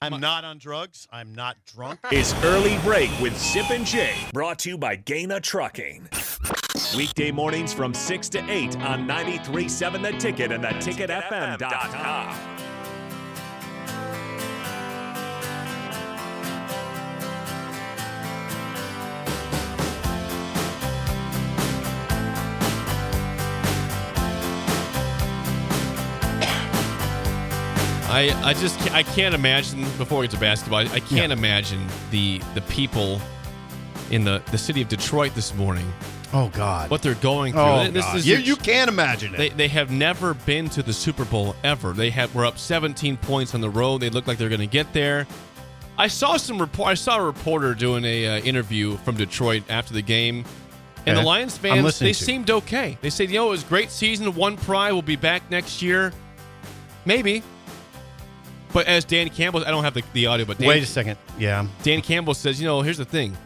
I'm not on drugs. I'm not drunk. It's Early Break with Sip and Jay, brought to you by Gana Trucking. Weekday mornings from 6 to 8 on 93.7 The Ticket and theticketfm.com. I, I just I can't imagine before we get to basketball. I, can't imagine the the people in the, the city of Detroit this morning Oh God. what they're going through. Oh This You, you can't imagine it. They, they have never been to the Super Bowl ever. They have were up 17 points on the road. They look like they're going to get there. I saw some report. I saw a reporter doing a uh, interview from Detroit after the game, and Okay. the Lions fans they seemed okay. They said, "You know, it was a great season. One pride. We'll be back next year, maybe." But as Dan Campbell, I don't have the, the audio, but Dan, Wait a second. Yeah. Dan Campbell says, "You know, here's the thing.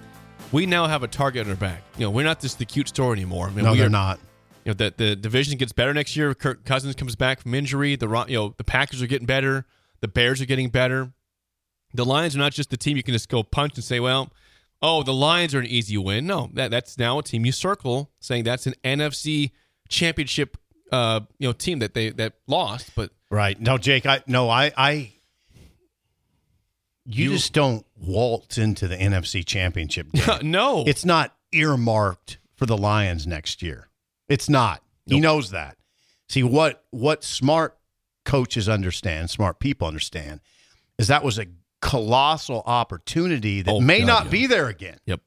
We now have a target on our back. You know, we're not just the cute store anymore. I mean, No, we they're are- not. you know the the division gets better next year. Kirk Cousins comes back from injury. The you know the Packers are getting better. The Bears are getting better. The Lions are not just the team you can just go punch and say, well, oh, the Lions are an easy win. No, that that's now a team you circle saying that's an NFC championship uh you know team that they that lost, but Right. No, Jake. I no. I. I. You, You- just don't waltz into the NFC Championship game. no, It's not earmarked for the Lions next year. It's not. He knows that. See what what smart coaches understand, smart people understand, is that was a colossal opportunity that Oh, may God, not yeah. be there again. Yep.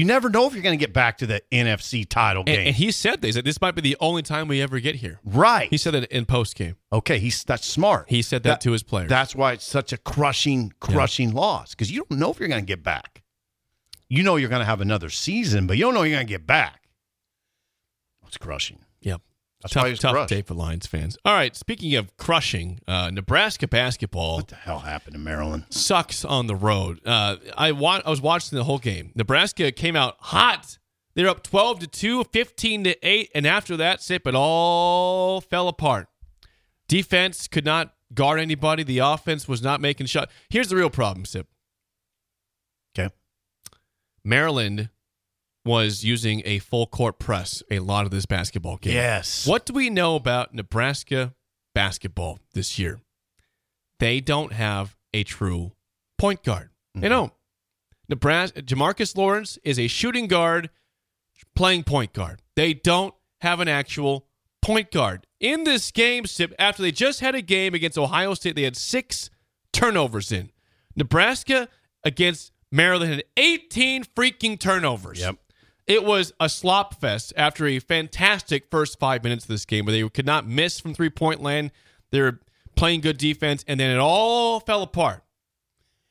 You never know if you're going to get back to the NFC title game. and he said this that this might be the only time we ever get here. right. He said that in post game. okay, he's that's smart. He said that, to his players. That's why it's such a crushing, crushing loss because you don't know if you're going to get back. You know you're going to have another season, but you don't know you're going to get back. It's crushing. Tough, tough day for Lions fans. All right. Speaking of crushing, uh, Nebraska basketball What the hell happened to Maryland? sucks on the road. Uh, I wa- I was watching the whole game. Nebraska came out hot. They're up 12 to 2, 15 to 8, and after that, sip it all fell apart. Defense could not guard anybody. The offense was not making shots. Here's the real problem, Sip. Okay. Maryland was using a full court press a lot of this basketball game. Yes. What do we know about Nebraska basketball this year? They don't have a true point guard. They mm-hmm. don't. Nebraska Jamarques Lawrence is a shooting guard playing point guard. They don't have an actual point guard. In this game, Sip, after they just had a game against Ohio State, they had six turnovers in. Nebraska against Maryland had 18 freaking turnovers. Yep. It was a slop fest after a fantastic first five minutes of this game where they could not miss from three point land. They were playing good defense, and then it all fell apart.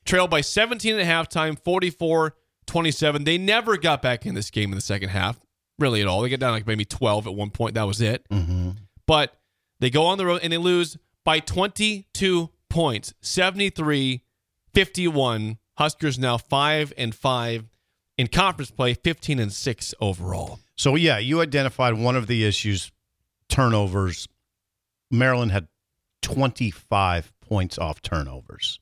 Trailed by 17 at halftime, 44 27. They never got back in this game in the second half, really at all. They get down like maybe 12 at one point. That was it. Mm-hmm. But they go on the road and they lose by 22 points, 73 51. Huskers now 5 and 5 in conference play, 15 and 6 overall. So yeah, you identified one of the issues: turnovers. Maryland had 25 points off turnovers.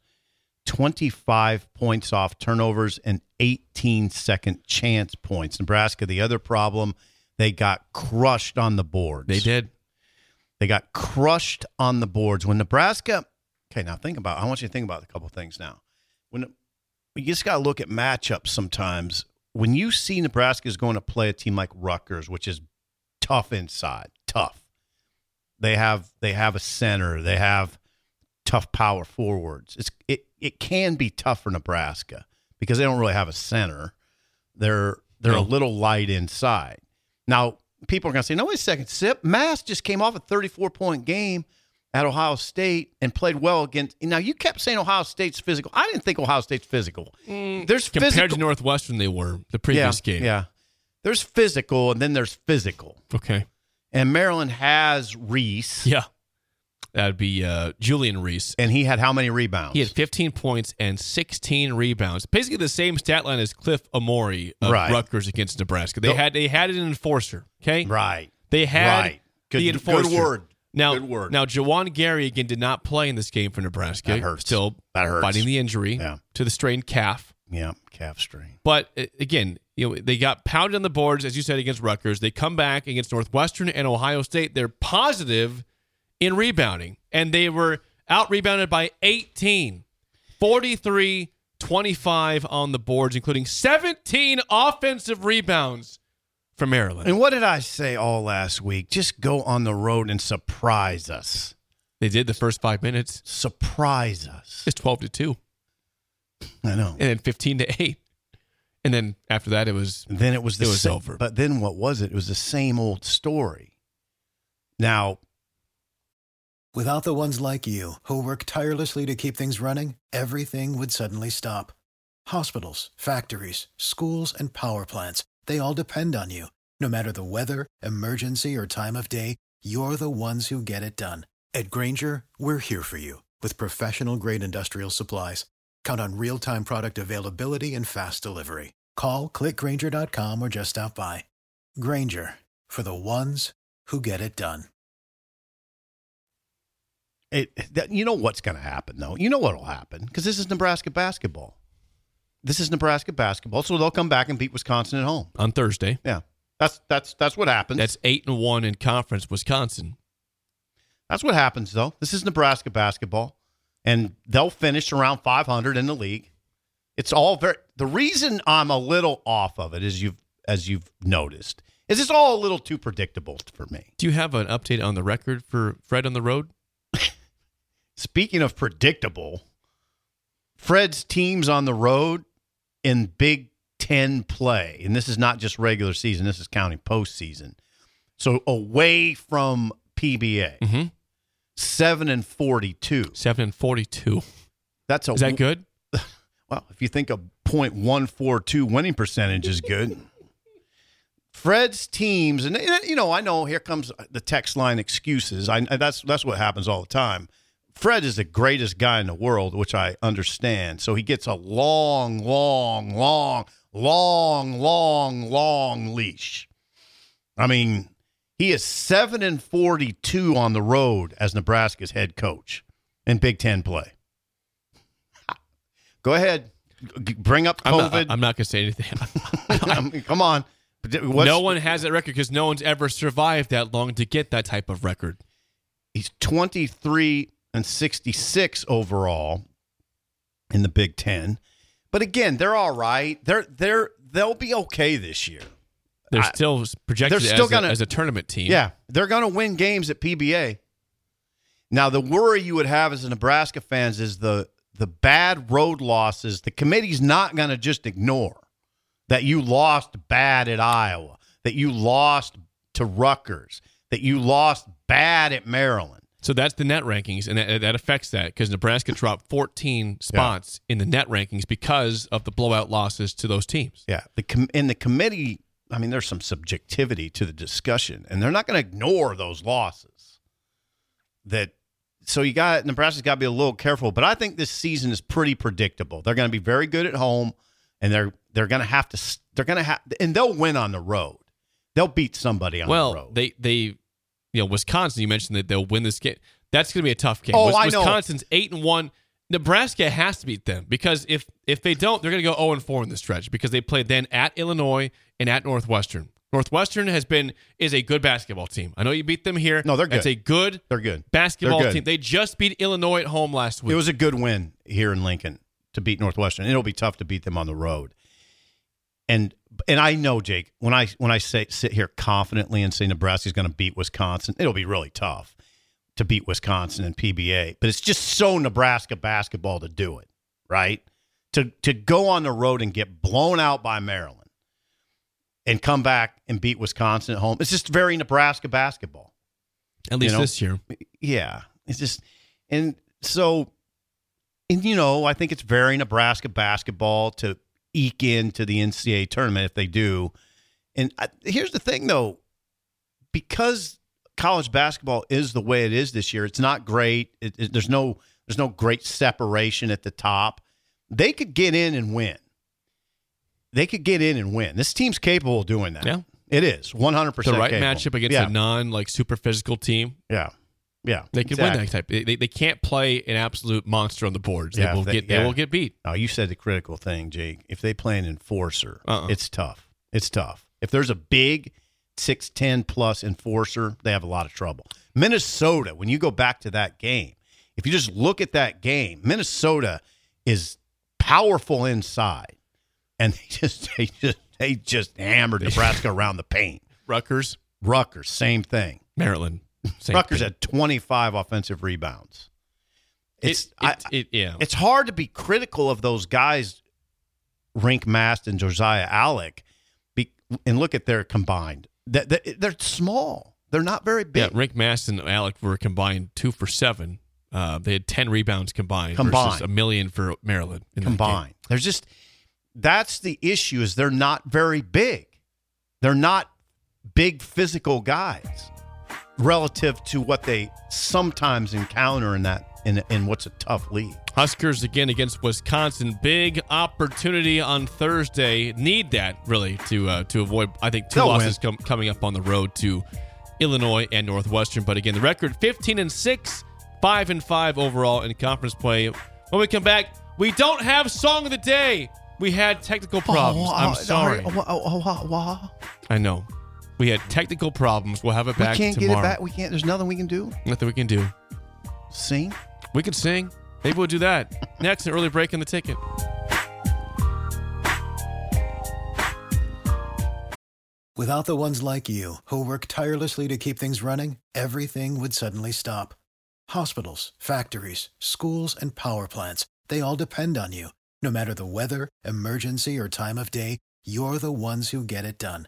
25 points off turnovers and 18 second chance points. Nebraska, the other problem, they got crushed on the boards. They did. They got crushed on the boards. When Nebraska, okay, now think about, I want you to think about a couple things now. When you just got to look at matchups sometimes. When you see Nebraska is going to play a team like Rutgers, which is tough inside, tough. They have they have a center. They have tough power forwards. It's it it can be tough for Nebraska because they don't really have a center. They're they're No. a little light inside. Now people are going to say, "No, wait a second, Sip Mast just came off a 34 point game at Ohio State and played well against. Now you kept saying Ohio State's physical. I didn't think Ohio State's physical. There's Compared physical. to Northwestern, they were the previous yeah, game. Yeah. There's physical and then there's physical. Okay. And Maryland has Reese. Yeah. That'd be uh, Julian Reese. And he had how many rebounds? He had 15 points and 16 rebounds. Basically the same stat line as Cliff Omoruyi of Right. Rutgers against Nebraska. They Nope. had they had an enforcer. Okay. right. They had Right. Good- the good enforcer. word. Now, Good word. now Juwan Gary again did not play in this game for Nebraska. That hurts. Still That hurts. fighting the injury Yeah. to the strained calf. Yeah, calf strain. But uh, again, you know, they got pounded on the boards, as you said, against Rutgers. They come back against Northwestern and Ohio State. They're positive in rebounding, and they were out rebounded by 18, 43 25 on the boards, including 17 offensive rebounds for Maryland. And what did I say all last week? Just go on the road and surprise us. They did the first five minutes. Surprise us. It's 12 to 2, I know. and then 15 to 8. And then after that, it was And then it was the It was sa- over. But then what was it? It was the same old story. Now, Without the ones like you, who work tirelessly to keep things running, everything would suddenly stop. Hospitals, factories, schools, and power plants, they all depend on you. No matter the weather, emergency, or time of day, you're the ones who get it done. At Grainger, we're here for you with professional grade industrial supplies. Count on real time product availability and fast delivery. Call clickgrainger.com or just stop by. Grainger for the ones who get it done. it, that, you know what's going to happen, though. You know what'll happen because this is Nebraska basketball. This is Nebraska basketball, so they'll come back and beat Wisconsin at home. on Thursday. Yeah, that's that's that's what happens. That's 8 and 1 in conference, Wisconsin. That's what happens, though. This is Nebraska basketball, and they'll finish around 500 in the league. It's all very. The reason I'm a little off of it is you've as you've noticed is it's all a little too predictable for me. Do you have an update on the record for Fred on the road? Speaking of predictable, Fred's teams on the road in Big Ten play, and this is not just regular season, this is counting postseason. So away from PBA, Mm-hmm. seven and forty-two. 7 and 42. That's a Is that good? Well, if you think a .142 winning percentage is good. Fred's teams, and you know, I know here comes the text line excuses. I that's that's what happens all the time. Fred is the greatest guy in the world, which I understand. So he gets a long, long, long, long, long, long leash. I mean, he is seven and forty-two on the road as Nebraska's head coach in Big Ten play. Go ahead, bring up I'm not, COVID. I'm not going to say anything. I mean, come on. What's- no one has that record because no one's ever survived that long to get that type of record. He's 23 and 66 overall in the Big Ten. But again, they're all right. They're they're they'll be okay this year. They're I- still projected they're still as, gonna- a, as a tournament team. Yeah, they're going to win games at PBA. Now, the worry you would have as a Nebraska fans is the the bad road losses. The committee's not going to just ignore that you lost bad at Iowa, that you lost to Rutgers, that you lost bad at Maryland. So that's the net rankings, and that, that affects that because Nebraska dropped 14 spots in the net rankings because of the blowout losses to those teams. Yeah, the com- in the committee, I mean, there's some subjectivity to the discussion, and they're not going to ignore those losses. That so you got Nebraska's got to be a little careful, but I think this season is pretty predictable. They're going to be very good at home, and they're they're going to have to they're going to have and they'll win on the road. They'll beat somebody on the Well, road. they they you know Wisconsin. You mentioned that they'll win this game. That's going to be a tough game. Oh, Wis- I know. Wisconsin's eight and one. Nebraska has to beat them because if if they don't, they're going to go zero and four in the stretch because they play then at Illinois and at Northwestern. Northwestern has been is a good basketball team. I know you beat them here. No, they're good. It's a good they're good. basketball They're good. team. They just beat Illinois at home last week. It was a good win here in Lincoln to beat Northwestern. It'll be tough to beat them on the road. And and I know Jake when I when I say sit here confidently and say Nebraska's going to beat Wisconsin, it'll be really tough to beat Wisconsin in PBA. But it's just so Nebraska basketball to do it, right? To to go on the road and get blown out by Maryland and come back and beat Wisconsin at home. It's just very Nebraska basketball. at least you know, this year. Yeah. It's just, and so, and you know, I think it's very Nebraska basketball to eke into the NCAA tournament if they do. And I, here's the thing, though, because college basketball is the way it is this year, it's not great. It, it, there's no there's no great separation at the top. They could get in and win. They could get in and win. This team's capable of doing that. Yeah. It is 100% The right capable. matchup against yeah. a non like super physical team, Yeah. Yeah. they can exactly. win that type. They, they, they can't play an absolute monster on the boards. They Yeah, will they- get yeah. they will get beat. Oh, you said the critical thing, Jake. If they play an enforcer, Uh-uh. it's tough. It's tough. If there's a big 6'10 plus enforcer, they have a lot of trouble. Minnesota, when you go back to that game, if you just look at that game, Minnesota is powerful inside. And they just they just they just hammered Nebraska around the paint. Rutgers, Rutgers, same thing. Maryland. Same Rutgers thing. had 25 offensive rebounds. It's it, I, it, it- yeah. it's hard to be critical of those guys, Rienk Mast and Josiah Allick, be, and look at their combined. That that- They're small. They're not very big. yeah. Rienk Mast and Allick were combined two for seven. Uh, they had ten rebounds combined, versus Combined. a million for Maryland in that game. combined. There's just that's the issue is they're not very big. They're not big physical guys relative to what they sometimes encounter in that in in what's a tough league. Huskers again against Wisconsin. Big opportunity on Thursday. Need that really to uh, to avoid. I think 2 They'll losses com- coming up on the road to Illinois and Northwestern. But again, the record 15 and six, five and five overall in conference play. When we come back, we don't have song of the day. We had technical problems. Oh, I'm oh, sorry. oh, oh, oh, oh, I know. We had technical problems. We'll have it back We can't tomorrow. get it back. We can't. There's nothing we can do. Nothing we can do. Sing. We can sing. Maybe we'll do that next. An early break in the ticket. Without the ones like you, who work tirelessly to keep things running, everything would suddenly stop. Hospitals, factories, schools, and power plants, they all depend on you. No matter the weather, emergency, or time of day, you're the ones who get it done.